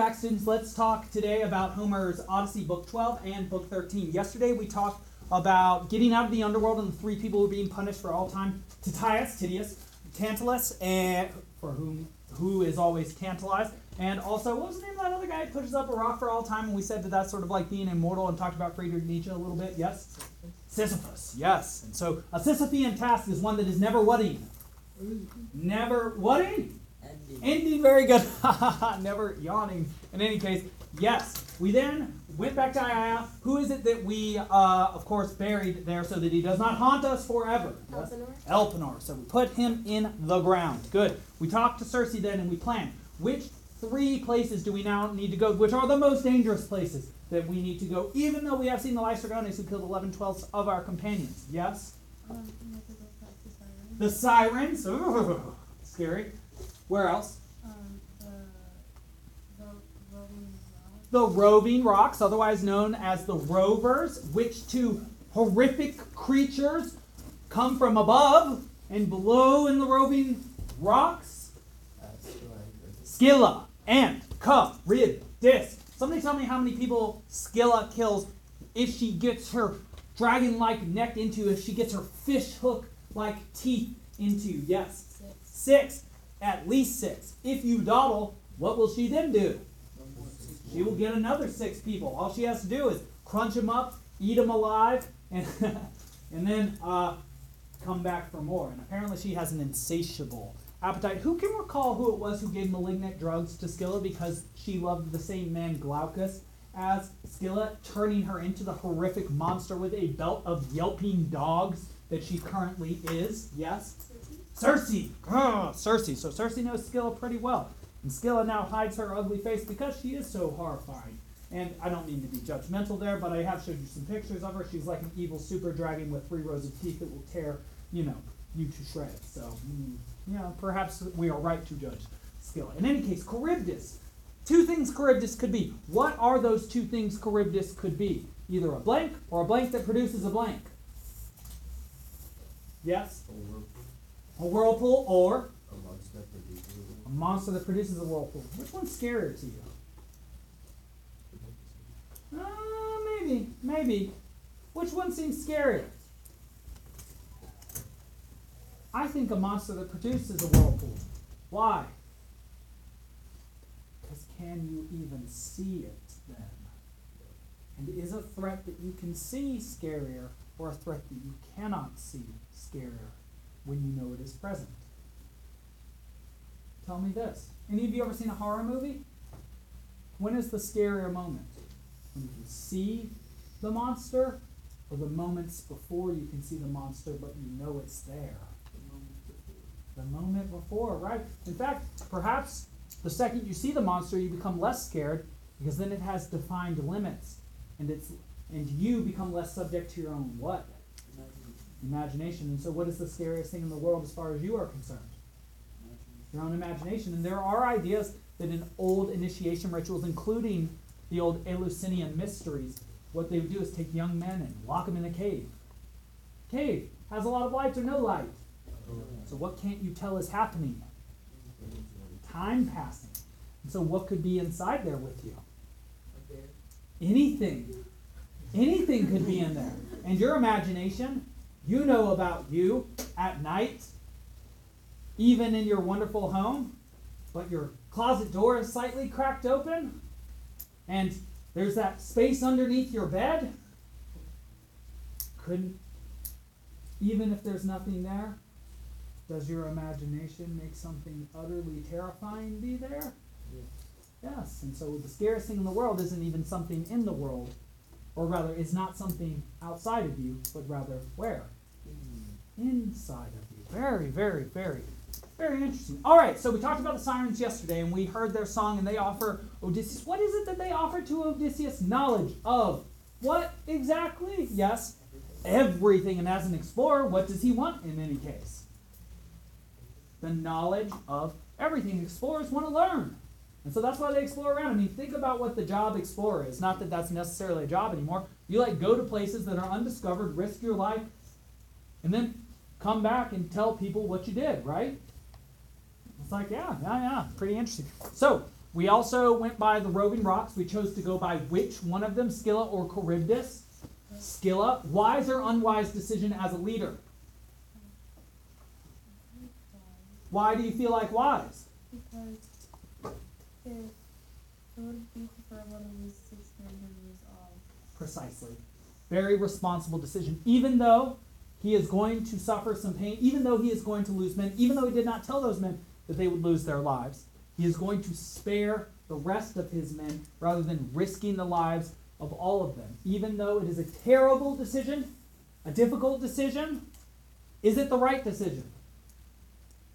Back students, let's talk today about Homer's Odyssey, Book 12 and Book 13. Yesterday we talked about getting out of the underworld and the three people who are being punished for all time: Tityus, Tityus, Tantalus, and for whom who is always tantalized, and also what was the name of that other guy who pushes up a rock for all time? And we said that that's sort of like being immortal, and talked about Friedrich Nietzsche a little bit. Yes, Sisyphus. Yes, and so a Sisyphean task is one that is never whatting, never Ending very good. Never yawning. In any case, yes. We then went back to Aiaia. Who is it that we, uh, of course, buried there so that he does not haunt us forever? Elpenor. Elpenor. So we put him in the ground. Good. We talked to Circe then and we planned. Which three places do we now need to go? Which are the most dangerous places that we need to go, even though we have seen the Laestrygones who killed 11 twelfths of our companions? Yes? Um, we have to go past the. The sirens. Ooh, scary. Where else? Um, the ro- roving the roving rocks, otherwise known as the rovers, which two horrific creatures come from above and below in the roving rocks? Scylla and disc. Somebody tell me how many people Scylla kills if she gets her dragon-like neck into, if she gets her fish hook-like teeth into. Yes, Six. six, at least six. If you dawdle, what will she then do? She will get another six people. All she has to do is crunch them up, eat them alive, and and then uh, come back for more. And apparently, she has an insatiable appetite. Who can recall who it was who gave malignant drugs to Scylla because she loved the same man Glaucus as Scylla, turning her into the horrific monster with a belt of yelping dogs that she currently is? Yes. Circe. Ugh, Circe. So Circe knows Scylla pretty well. And Scylla now hides her ugly face because she is so horrifying. And I don't mean to be judgmental there, but I have showed you some pictures of her. She's like an evil super dragon with three rows of teeth that will tear, you know, you to shreds. So, mm, you know, perhaps we are right to judge Scylla. In any case, Charybdis. Two things Charybdis could be. What are those two things Charybdis could be? Either a blank or a blank that produces a blank. Yes? A whirlpool or a monster that produces a whirlpool. Which one's scarier to you? Uh, maybe, maybe. Which one seems scarier? I think a monster that produces a whirlpool. Why? Because can you even see it then? And is a threat that you can see scarier or a threat that you cannot see scarier when you know it is present? Tell me this. Any of you ever seen a horror movie? When is the scarier moment? When you can see the monster, or the moments before you can see the monster but you know it's there? The moment before, right? In fact, perhaps the second you see the monster, you become less scared because then it has defined limits, and it's and you become less subject to your own what imagination. And so, what is the scariest thing in the world as far as you are concerned? your own imagination. And there are ideas that in old initiation rituals, including the old Eleusinian mysteries, what they would do is take young men and lock them in a cave. Cave has a lot of light or no light. So what can't you tell is happening? Time passing. And so what could be inside there with you? Anything. Anything could be in there. And your imagination, you know about you at night, even in your wonderful home, but your closet door is slightly cracked open, and there's that space underneath your bed. Couldn't, even if there's nothing there, does your imagination make something utterly terrifying be there? Yes, and so the scariest thing in the world isn't even something in the world, or rather, is not something outside of you, but rather where? Inside of you. Very, very, very, very interesting. All right, so we talked about the sirens yesterday, and we heard their song, and they offer Odysseus. What is it that they offer to Odysseus? Knowledge of what exactly? Yes, everything. And as an explorer, what does he want in any case? The knowledge of everything. Explorers want to learn. And so that's why they explore around. I mean, think about what the job explorer is. Not that that's necessarily a job anymore. You like go to places that are undiscovered, risk your life, and then come back and tell people what you did, right? It's like, yeah, yeah, yeah, pretty interesting. So, We also went by the roving rocks. We chose to go by which one of them, Scylla or Charybdis. Scylla, wise or unwise decision as a leader? Why do you feel like wise? Because Precisely. Very responsible decision. Even though he is going to suffer some pain, even though he is going to lose men, even though he did not tell those men that they would lose their lives, he is going to spare the rest of his men rather than risking the lives of all of them. Even though it is a terrible decision, a difficult decision, is it the right decision?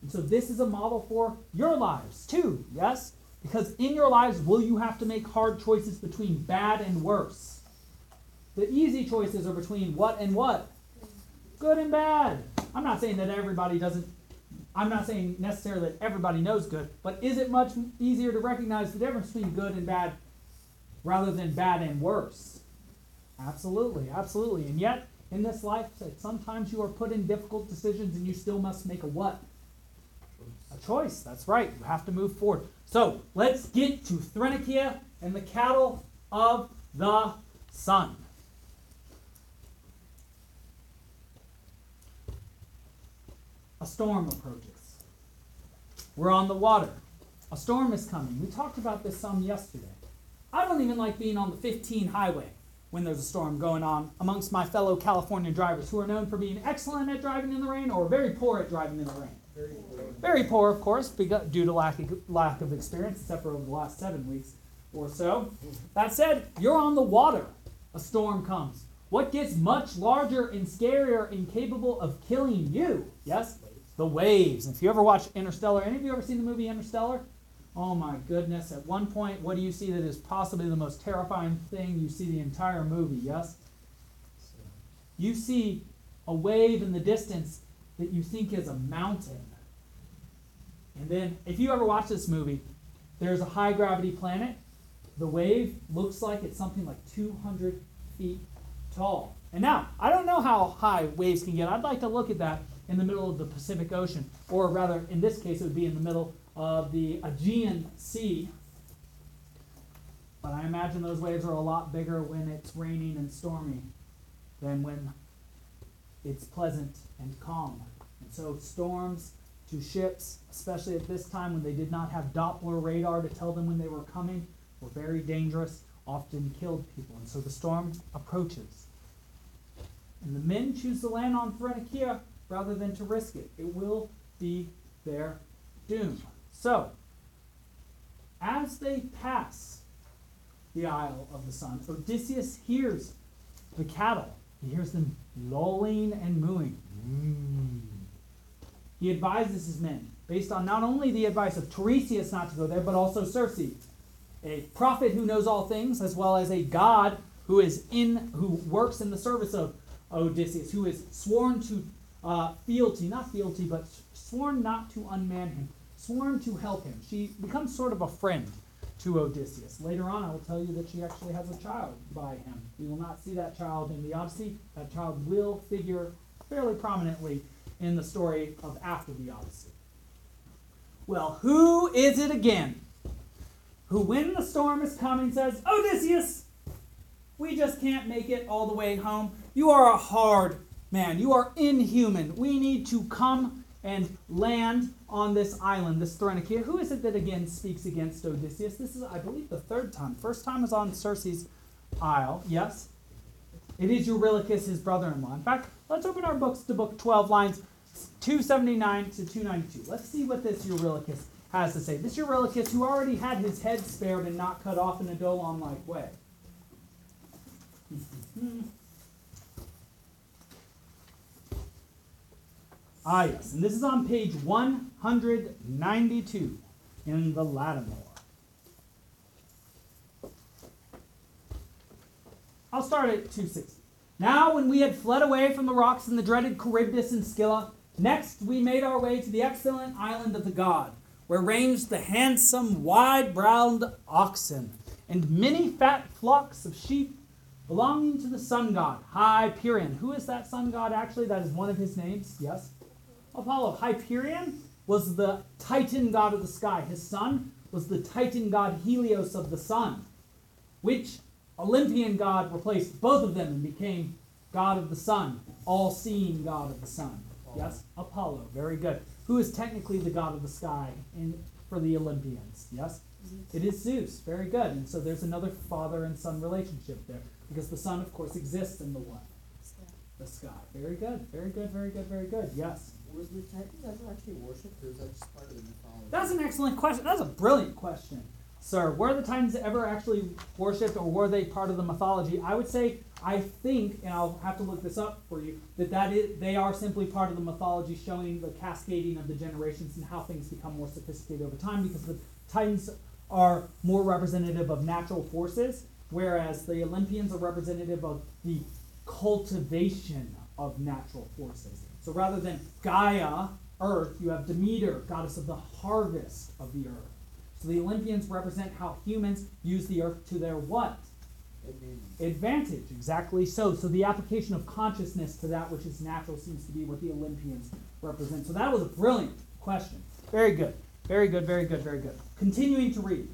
And so this is a model for your lives too, yes? Because in your lives, will you have to make hard choices between bad and worse? The easy choices are between what and what? Good and bad. I'm not saying that everybody doesn't, I'm not saying necessarily that everybody knows good, but is it much easier to recognize the difference between good and bad rather than bad and worse? Absolutely, absolutely. And yet, in this life, sometimes you are put in difficult decisions and you still must make a what? A choice. That's right. You have to move forward. So let's get to Thrinakia and the cattle of the sun. A storm approaches. We're on the water. A storm is coming. We talked about this some yesterday. I don't even like being on the 15 highway when there's a storm going on amongst my fellow California drivers who are known for being excellent at driving in the rain or very poor at driving in the rain. Very poor, of course, because, due to lack of, lack of experience, except for over the last seven weeks or so. That said, you're on the water. A storm comes. What gets much larger and scarier and capable of killing you? Yes? The waves. If you ever watch Interstellar, any of you ever seen the movie Interstellar? Oh my goodness. At one point, what do you see that is possibly the most terrifying thing? You see the entire movie, yes? You see a wave in the distance that you think is a mountain. And then, if you ever watch this movie, there's a high gravity planet. The wave looks like it's something like 200 feet tall. And now, I don't know how high waves can get. I'd like to look at that in the middle of the Pacific Ocean, or rather, in this case, it would be in the middle of the Aegean Sea. But I imagine those waves are a lot bigger when it's raining and stormy than when it's pleasant and calm. And so storms to ships, especially at this time when they did not have Doppler radar to tell them when they were coming, were very dangerous, often killed people. And so the storm approaches. And the men choose to land on Thrinakia rather than to risk it. It will be their doom. So, as they pass the Isle of the Sun, Odysseus hears the cattle. He hears them lolling and mooing. Mm. He advises his men, based on not only the advice of Tiresias not to go there, but also Circe, a prophet who knows all things, as well as a god who is in who works in the service of Odysseus, who is sworn to uh, fealty, not fealty, but sworn not to unman him, sworn to help him. She becomes sort of a friend to Odysseus. Later on, I will tell you that she actually has a child by him. We will not see that child in the Odyssey. That child will figure fairly prominently in the story of after the Odyssey. Well, who is it again who, when the storm is coming, says, Odysseus, we just can't make it all the way home. You are a hard man. You are inhuman. We need to come and land on this island, this Thrinakia. Who is it that again speaks against Odysseus? This is, I believe, the third time. First time is on Circe's isle. Yes? It is Eurylochus, his brother in law. In fact, let's open our books to book 12, lines 279 to 292. Let's see what this Eurylochus has to say. This Eurylochus, who already had his head spared and not cut off in a Dolon like way. Hmm. Ah, yes, and this is on page 192 in the Lattimore. I'll start at 260. Now, when we had fled away from the rocks and the dreaded Charybdis and Scylla, next we made our way to the excellent island of the god, where ranged the handsome, wide browed oxen, and many fat flocks of sheep belonging to the sun god, Hyperion. Who is that sun god actually? That is one of his names, yes? Apollo. Hyperion was the Titan god of the sky. His son was the Titan god Helios of the sun, which Olympian god replaced both of them and became god of the sun, all seeing god of the sun. Yes? Apollo. Very good. Who is technically the god of the sky in, for the Olympians? Yes? It is Zeus. Very good. And so there's another father and son relationship there. Because the sun, of course, exists in the what? The sky. Very good. Very good. Very good. Very good. Yes. Was the Titans ever actually worshipped, or is that just part of the mythology? That's an excellent question. That's a brilliant question, sir. Were the Titans ever actually worshipped, or were they part of the mythology? I would say, I think, and I'll have to look this up for you, that that is, they are simply part of the mythology, showing the cascading of the generations and how things become more sophisticated over time. Because the Titans are more representative of natural forces, whereas the Olympians are representative of the cultivation of natural forces. So rather than Gaia, Earth, you have Demeter, goddess of the harvest of the earth. So the Olympians represent how humans use the earth to their what? Advantage, exactly so. So the application of consciousness to that which is natural seems to be what the Olympians represent. So that was a brilliant question. Very good. Very good, very good, very good. Continuing to read.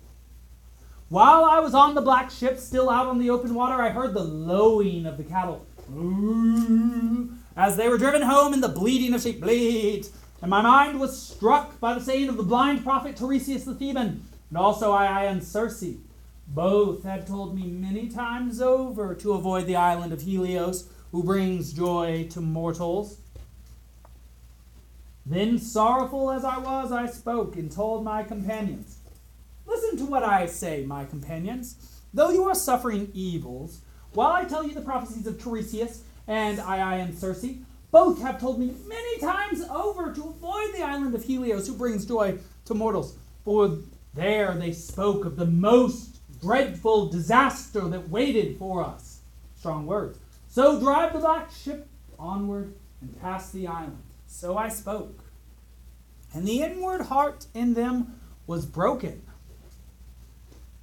While I was on the black ship, still out on the open water, I heard the lowing of the cattle as they were driven home in the bleeding of sheep bleat. And my mind was struck by the saying of the blind prophet Tiresias the Theban, and also Aiaian Circe. Both had told me many times over to avoid the island of Helios, who brings joy to mortals. Then, sorrowful as I was, I spoke and told my companions Listen to what I say, my companions. Though you are suffering evils, while I tell you the prophecies of Tiresias and Aiaian Circe, both have told me many times over to avoid the island of Helios, who brings joy to mortals. For there they spoke of the most dreadful disaster that waited for us. Strong words. So drive the black ship onward and past the island. So I spoke. And the inward heart in them was broken.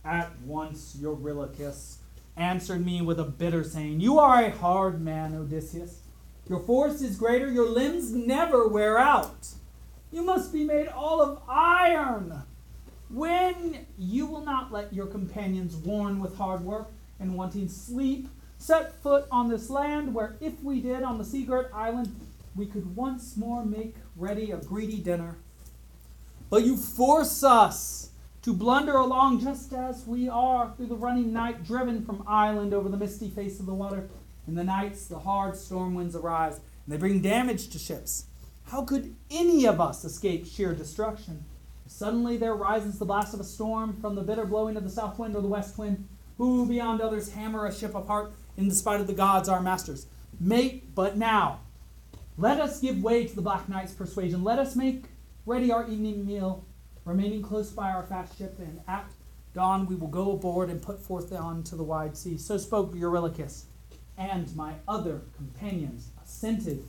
At once Eurylochus answered me with a bitter saying, You are a hard man, Odysseus. Your force is greater, your limbs never wear out. You must be made all of iron. When you will not let your companions, worn with hard work and wanting sleep, set foot on this land, where if we did on the sea-girt island, we could once more make ready a greedy dinner. But you force us to blunder along just as we are through the running night, driven from island over the misty face of the water. In the nights, the hard storm winds arise, and they bring damage to ships. How could any of us escape sheer destruction? Suddenly there rises the blast of a storm from the bitter blowing of the south wind or the west wind. Who beyond others hammer a ship apart in despite of the gods, our masters? Mate, but now. Let us give way to the Black Night's persuasion. Let us make ready our evening meal, remaining close by our fast ship, and at dawn we will go aboard and put forth on to the wide sea. So spoke Eurylochus, and my other companions assented.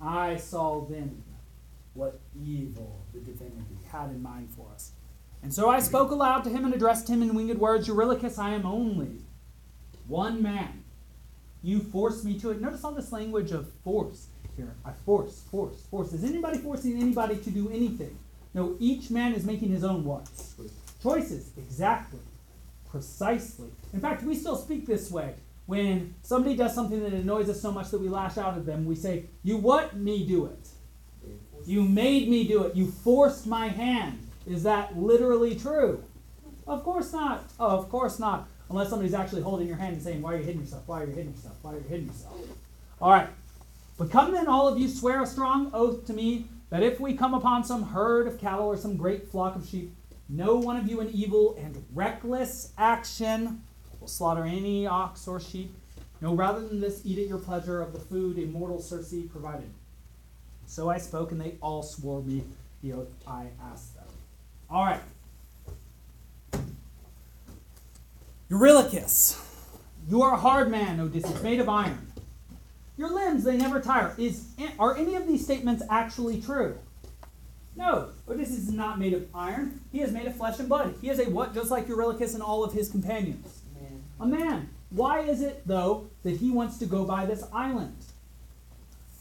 I saw then what evil the divinity had in mind for us. And so I spoke aloud to him and addressed him in winged words Eurylochus, I am only one man. You force me to it. Notice all this language of force here. I force, force, force. Is anybody forcing anybody to do anything? No, each man is making his own what? Choices. Exactly. Precisely. In fact, we still speak this way. When somebody does something that annoys us so much that we lash out at them, we say, You what me do it? You made me do it. You forced my hand. Is that literally true? Of course not. Oh, of course not. Unless somebody's actually holding your hand and saying, Why are you hitting yourself? Why are you hitting yourself? Why are you hitting yourself? All right. But come then, all of you, swear a strong oath to me that if we come upon some herd of cattle or some great flock of sheep, no one of you in evil and reckless action will slaughter any ox or sheep. No, rather than this, eat at your pleasure of the food immortal Circe provided. So I spoke, and they all swore me the oath I asked them. All right. Eurylochus, you are a hard man, Odysseus, made of iron. Your limbs, they never tire. Is, are any of these statements actually true? No, Odysseus is not made of iron. He is made of flesh and blood. He is a what, just like Eurylochus and all of his companions? Man. A man. Why is it, though, that he wants to go by this island?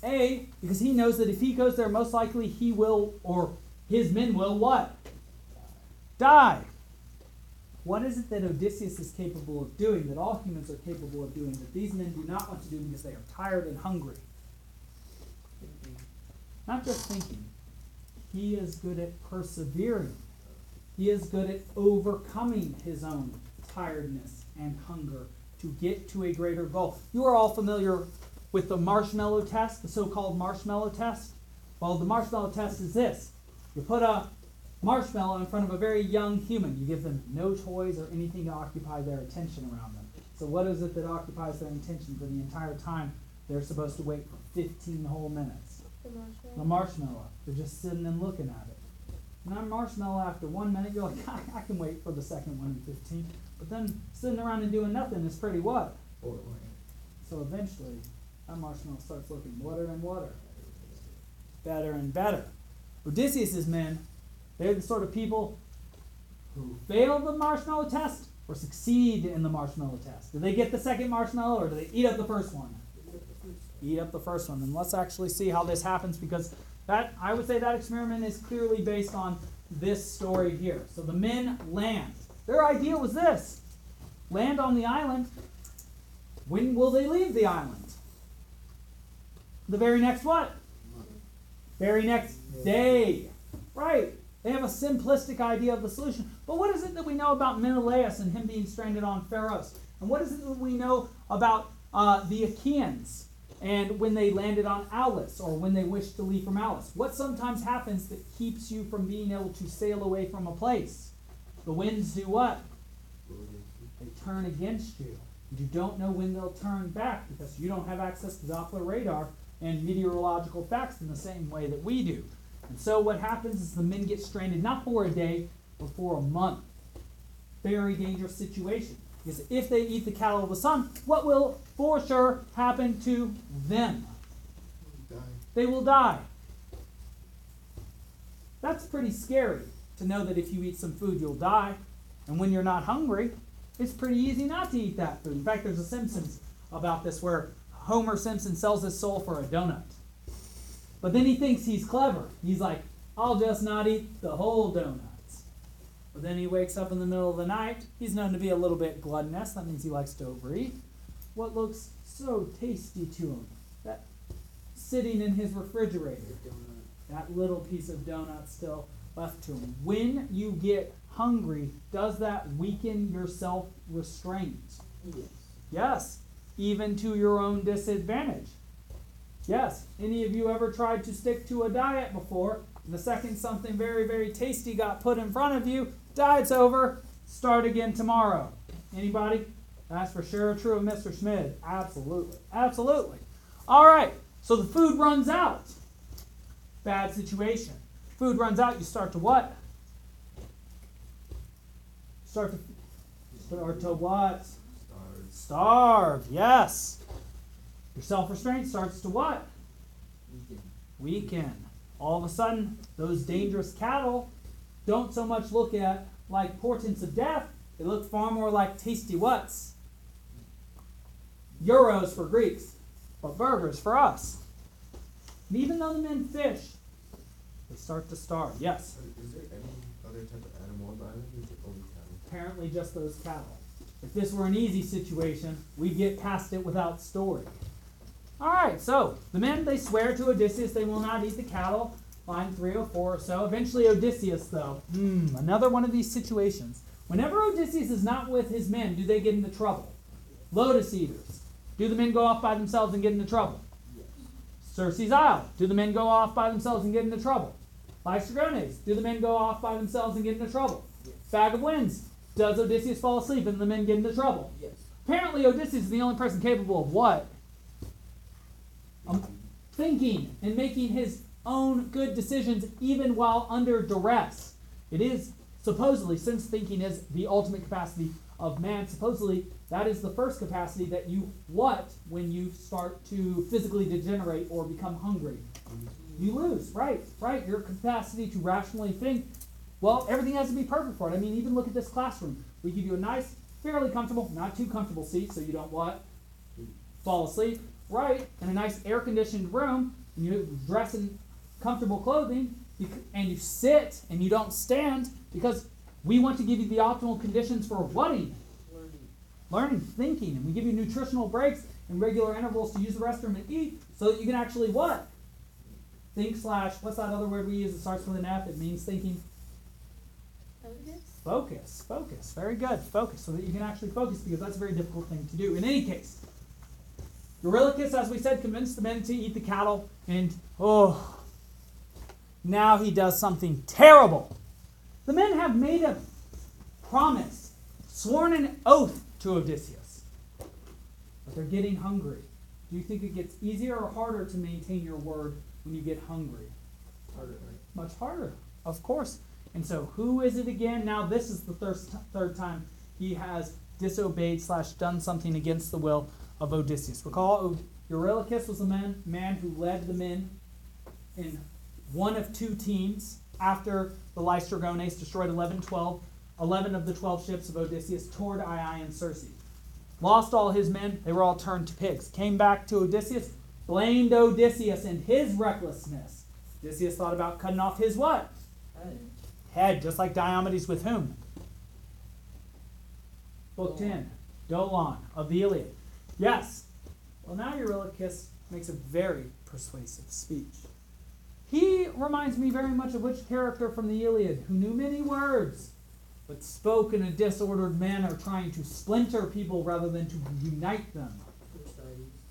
A, because he knows that if he goes there, most likely he will, or his men will, what? die. What is it that Odysseus is capable of doing, that all humans are capable of doing, that these men do not want to do because they are tired and hungry? Not just thinking. He is good at persevering. He is good at overcoming his own tiredness and hunger to get to a greater goal. You are all familiar with the marshmallow test, the so called marshmallow test. Well, the marshmallow test is this you put a marshmallow in front of a very young human, you give them no toys or anything to occupy their attention around them. So, what is it that occupies their attention for the entire time they're supposed to wait for 15 whole minutes? The marshmallow. The marshmallow. They're just sitting and looking at it. And that marshmallow, after one minute, you're like, I, I can wait for the second one in 15. But then sitting around and doing nothing is pretty what? So eventually, that marshmallow starts looking wetter and wetter, better and better. Odysseus' men, they're the sort of people who fail the marshmallow test or succeed in the marshmallow test. Do they get the second marshmallow or do they eat up the first one? Eat up the first one. And let's actually see how this happens because that I would say that experiment is clearly based on this story here. So the men land. Their idea was this land on the island. When will they leave the island? The very next what? Very next day. Right. They have a simplistic idea of the solution. But what is it that we know about Menelaus and him being stranded on Pharos? And what is it that we know about uh, the Achaeans and when they landed on Aulis or when they wished to leave from Aulis? What sometimes happens that keeps you from being able to sail away from a place? The winds do what? They turn against you. You don't know when they'll turn back because you don't have access to Doppler radar and meteorological facts in the same way that we do. And so what happens is the men get stranded not for a day, but for a month. Very dangerous situation. Because if they eat the cattle of the sun, what will for sure happen to them? They will die. That's pretty scary to know that if you eat some food, you'll die. And when you're not hungry, it's pretty easy not to eat that food. In fact, there's a Simpsons about this where Homer Simpson sells his soul for a donut. But then he thinks he's clever. He's like, I'll just not eat the whole donuts. But then he wakes up in the middle of the night. He's known to be a little bit gluttonous. That means he likes to overeat. What looks so tasty to him? That sitting in his refrigerator. That little piece of donut still left to him. When you get hungry, does that weaken your self restraint? Yes. Yes, even to your own disadvantage. Yes, any of you ever tried to stick to a diet before? The second something very, very tasty got put in front of you, diet's over, start again tomorrow. Anybody? That's for sure true of Mr. Schmidt. Absolutely. Absolutely. All right, so the food runs out. Bad situation. Food runs out, you start to what? Start to start to what? Starve, yes. Your self restraint starts to what? Weaken. All of a sudden, those dangerous cattle don't so much look at like portents of death, they look far more like tasty whats? Euros for Greeks, but burgers for us. And even though the men fish, they start to starve. Yes, Is there any other type of animal on the island? Is it only cattle? apparently just those cattle. If this were an easy situation, we'd get past it without story. All right, so the men they swear to Odysseus they will not eat the cattle. Line 304 or so. Eventually, Odysseus, though, hmm, another one of these situations. Whenever Odysseus is not with his men, do they get into trouble? Lotus eaters. Do the men go off by themselves and get into trouble? Circe's Isle. Do the men go off by themselves and get into trouble? Laestrygones. Do the men go off by themselves and get into trouble? Bag of Winds. Does Odysseus fall asleep and the men get into trouble? Yes. Apparently, Odysseus is the only person capable of what? Um, thinking and making his own good decisions even while under duress. It is supposedly, since thinking is the ultimate capacity of man, supposedly that is the first capacity that you what when you start to physically degenerate or become hungry. You lose, right? Right. Your capacity to rationally think. Well, everything has to be perfect for it. I mean, even look at this classroom. We give you a nice, fairly comfortable, not too comfortable seat, so you don't what? Fall asleep. Right. In a nice air-conditioned room, and you dress in comfortable clothing, and you sit and you don't stand because We want to give you the optimal conditions for Learning. learning, thinking, and we give you nutritional breaks and regular intervals to use the restroom and eat so that you can actually what? Think slash, what's that other word we use that starts with an F? It means thinking. Focus? Focus, focus. Very good. Focus, so that you can actually focus because that's a very difficult thing to do. In any case, Eurylochus, as we said, convinced the men to eat the cattle, and oh, now he does something terrible. The men have made a promise, sworn an oath to Odysseus, but they're getting hungry. Do you think it gets easier or harder to maintain your word when you get hungry? Harder, much harder, of course. And so, who is it again? Now, this is the third, third time he has disobeyed slash done something against the will of Odysseus. Recall, Eurylochus was the man, man who led the men in one of two teams after the Laestrygones destroyed 11, 12, 11 of the 12 ships of Odysseus toward Ai and Circe. Lost all his men, they were all turned to pigs. Came back to Odysseus, blamed Odysseus and his recklessness. Odysseus thought about cutting off his what? Head, just like Diomedes with whom? Book 10. Dolon of the Iliad. Yes. Well, now Eurylochus makes a very persuasive speech. He reminds me very much of which character from the Iliad who knew many words, but spoke in a disordered manner, trying to splinter people rather than to unite them.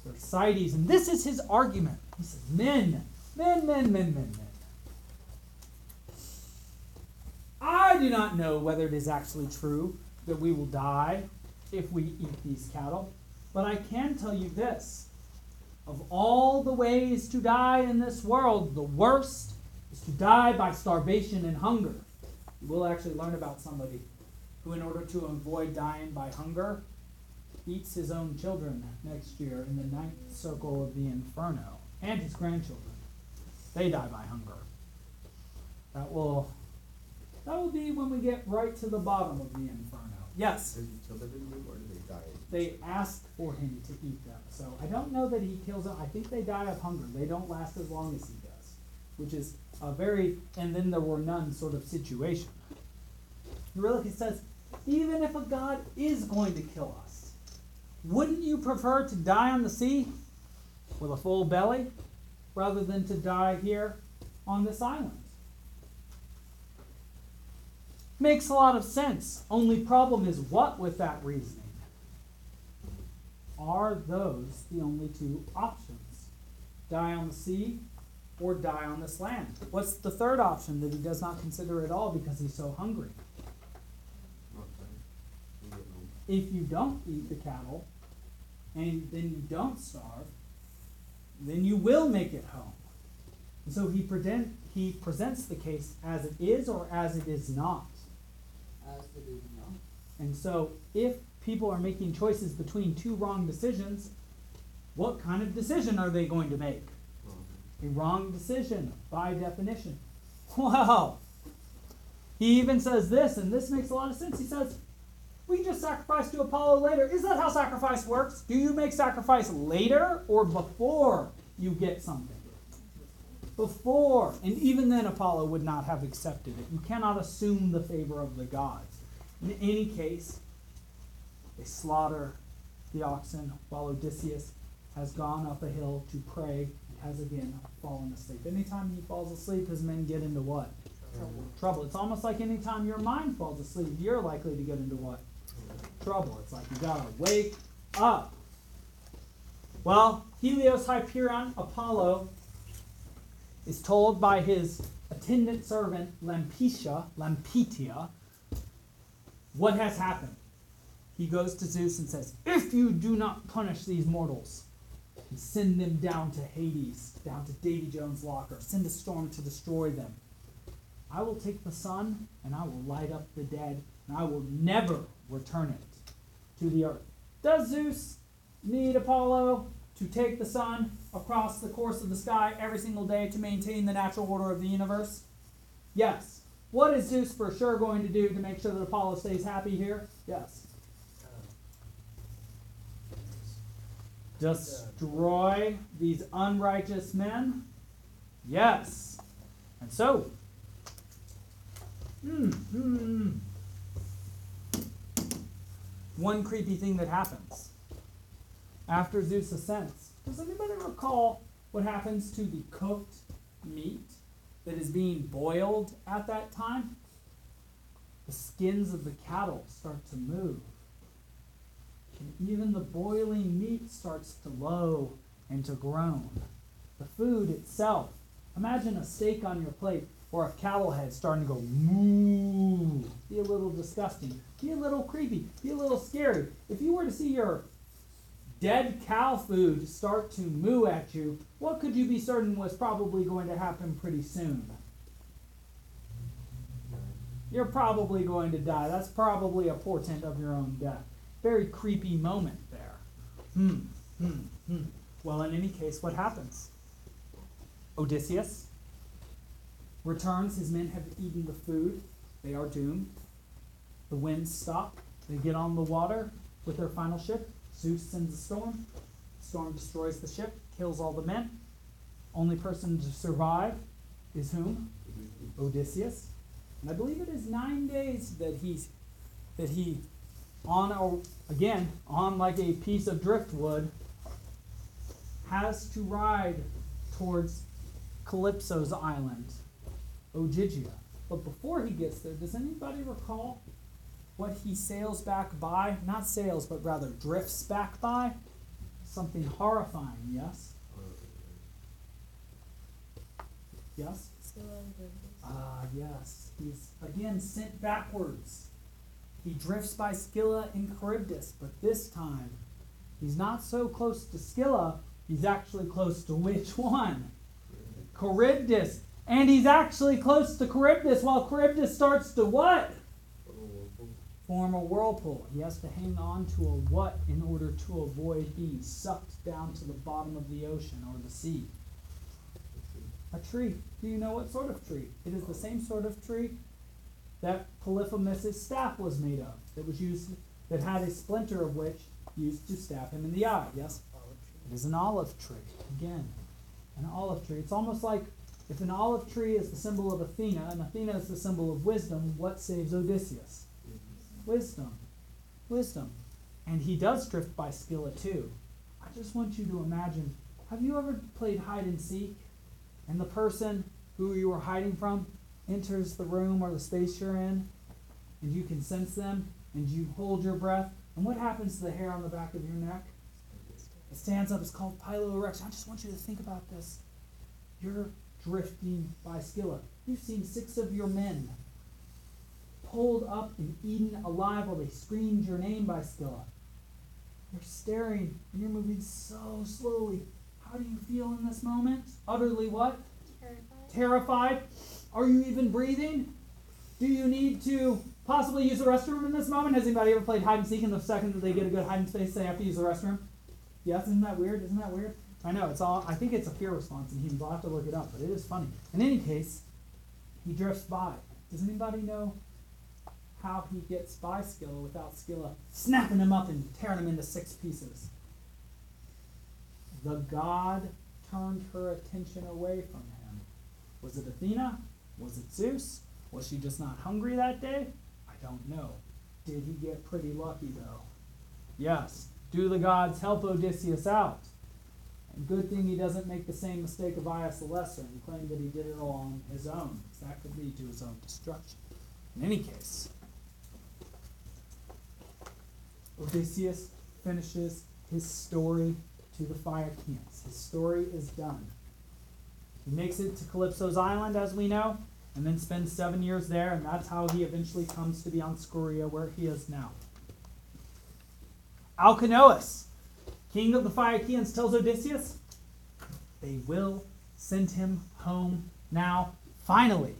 Thersites. And this is his argument. He says, Men, men, men, men, men, men. I do not know whether it is actually true that we will die if we eat these cattle, but I can tell you this. Of all the ways to die in this world, the worst is to die by starvation and hunger. We'll actually learn about somebody who, in order to avoid dying by hunger, eats his own children next year in the ninth circle of the inferno, and his grandchildren. They die by hunger. That will that will be when we get right to the bottom of the inferno. Yes, they asked for him to eat them. So I don't know that he kills them. I think they die of hunger. They don't last as long as he does, which is a very and then there were none sort of situation. Eurylochus says, even if a god is going to kill us, wouldn't you prefer to die on the sea with a full belly rather than to die here on this island? Makes a lot of sense. Only problem is what with that reasoning? Are those the only two options? Die on the sea or die on this land? What's the third option that he does not consider at all because he's so hungry? Not dying. We get home. If you don't eat the cattle and then you don't starve, then you will make it home. And so he he presents the case as it is or as it is not. As it is now. And so, if people are making choices between two wrong decisions, what kind of decision are they going to make? A wrong decision, by definition. Well, he even says this, and this makes a lot of sense. He says, We just sacrifice to Apollo later. Is that how sacrifice works? Do you make sacrifice later or before you get something? Before. And even then, Apollo would not have accepted it. You cannot assume the favor of the gods. In any case, they slaughter the oxen while Odysseus has gone up a hill to pray and has again fallen asleep. Anytime he falls asleep, his men get into what? Trouble. Trouble. It's almost like anytime your mind falls asleep, you're likely to get into what? Trouble. It's like you gotta wake up. Well, Helios Hyperion, Apollo, is told by his attendant servant Lampetia, Lampetia, what has happened. He goes to Zeus and says, If you do not punish these mortals, and send them down to Hades, down to Davy Jones' locker, send a storm to destroy them. I will take the sun and I will light up the dead, and I will never return it to the earth. Does Zeus need Apollo to take the sun across the course of the sky every single day to maintain the natural order of the universe? Yes. What is Zeus for sure going to do to make sure that Apollo stays happy here? Yes. Destroy these unrighteous men? Yes. And so, hmm, hmm, one creepy thing that happens after Zeus ascends. Does anybody recall what happens to the cooked meat that is being boiled at that time? The skins of the cattle start to move. And even the boiling meat starts to low and to groan. The food itself. Imagine a steak on your plate or a cattle head starting to go moo. Be a little disgusting. Be a little creepy. Be a little scary. If you were to see your dead cow food start to moo at you, what could you be certain was probably going to happen pretty soon? You're probably going to die. That's probably a portent of your own death. Very creepy moment there. Hmm, hmm, hmm. Well, in any case, what happens? Odysseus returns. His men have eaten the food. They are doomed. The winds stop. They get on the water with their final ship. Zeus sends a storm. Storm destroys the ship, kills all the men. Only person to survive is whom? Odysseus. And I believe it is nine days that he's that he on a, again on like a piece of driftwood has to ride towards Calypso's island, Ogygia. But before he gets there, does anybody recall what he sails back by? Not sails, but rather drifts back by? Something horrifying, yes? Yes? Ah, yes. He's again sent backwards. He drifts by Scylla and Charybdis, but this time he's not so close to Scylla, he's actually close to which one? Charybdis. And he's actually close to Charybdis while Charybdis starts to what? Form a whirlpool. He has to hang on to a what in order to avoid being sucked down to the bottom of the ocean or the sea? A tree. Do you know what sort of tree? It is the same sort of tree that Polyphemus' staff was made of. That was used that had a splinter of which used to stab him in the eye. Yes? It is an olive tree. Again, an olive tree. It's almost like if an olive tree is the symbol of Athena and Athena is the symbol of wisdom, what saves Odysseus? Wisdom. Wisdom. And he does drift by Scylla too. I just want you to imagine have you ever played hide and seek? And the person who you were hiding from enters the room or the space you're in, and you can sense them, and you hold your breath. And what happens to the hair on the back of your neck? It stands up. It's called piloerection. I just want you to think about this. You're drifting by Scylla. You've seen six of your men pulled up and eaten alive while they screamed your name by Scylla. You're staring and you're moving so slowly. How do you feel in this moment? Utterly what? Terrified. Terrified? Are you even breathing? Do you need to possibly use the restroom in this moment? Has anybody ever played hide and seek and the second that they get a good hiding space, they have to use the restroom? Yes, isn't that weird? Isn't that weird? I know, it's all I think it's a fear response in humans. I'll have to look it up, but it is funny. In any case, he drifts by. Does anybody know how he gets by Scylla without Scylla snapping him up and tearing him into six pieces? The god turned her attention away from him. Was it Athena? Was it Zeus? Was she just not hungry that day? I don't know. Did he get pretty lucky though? Yes. Do the gods help Odysseus out? And good thing he doesn't make the same mistake of Aias the Lesser and claim that he did it all on his own, because that could lead to his own destruction. In any case, Odysseus finishes his story to the fire Phaeacians. His story is done. He makes it to Calypso's island, as we know, and then spends seven years there, and that's how he eventually comes to be on Scheria, where he is now. Alcinous, king of the Phaeacians, tells Odysseus, they will send him home now, finally.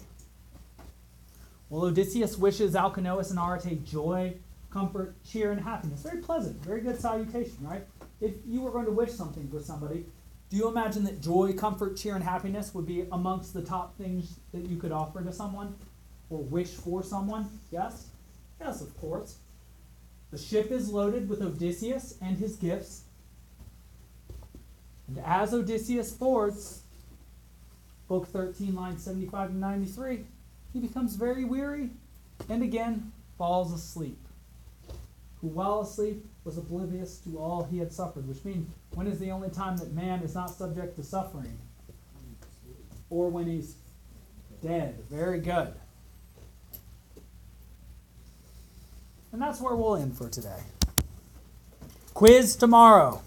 Well, Odysseus wishes Alcinous and Arete joy, comfort, cheer, and happiness. Very pleasant, very good salutation, right? If you were going to wish something for somebody, do you imagine that joy, comfort, cheer, and happiness would be amongst the top things that you could offer to someone or wish for someone? Yes? Yes, of course. The ship is loaded with Odysseus and his gifts. And as Odysseus boards, Book 13, lines 75 to 93, he becomes very weary and again falls asleep. who while asleep was oblivious to all he had suffered. Which means, when is the only time that man is not subject to suffering? Or when he's dead. Very good. And that's where we'll end for today. Quiz tomorrow.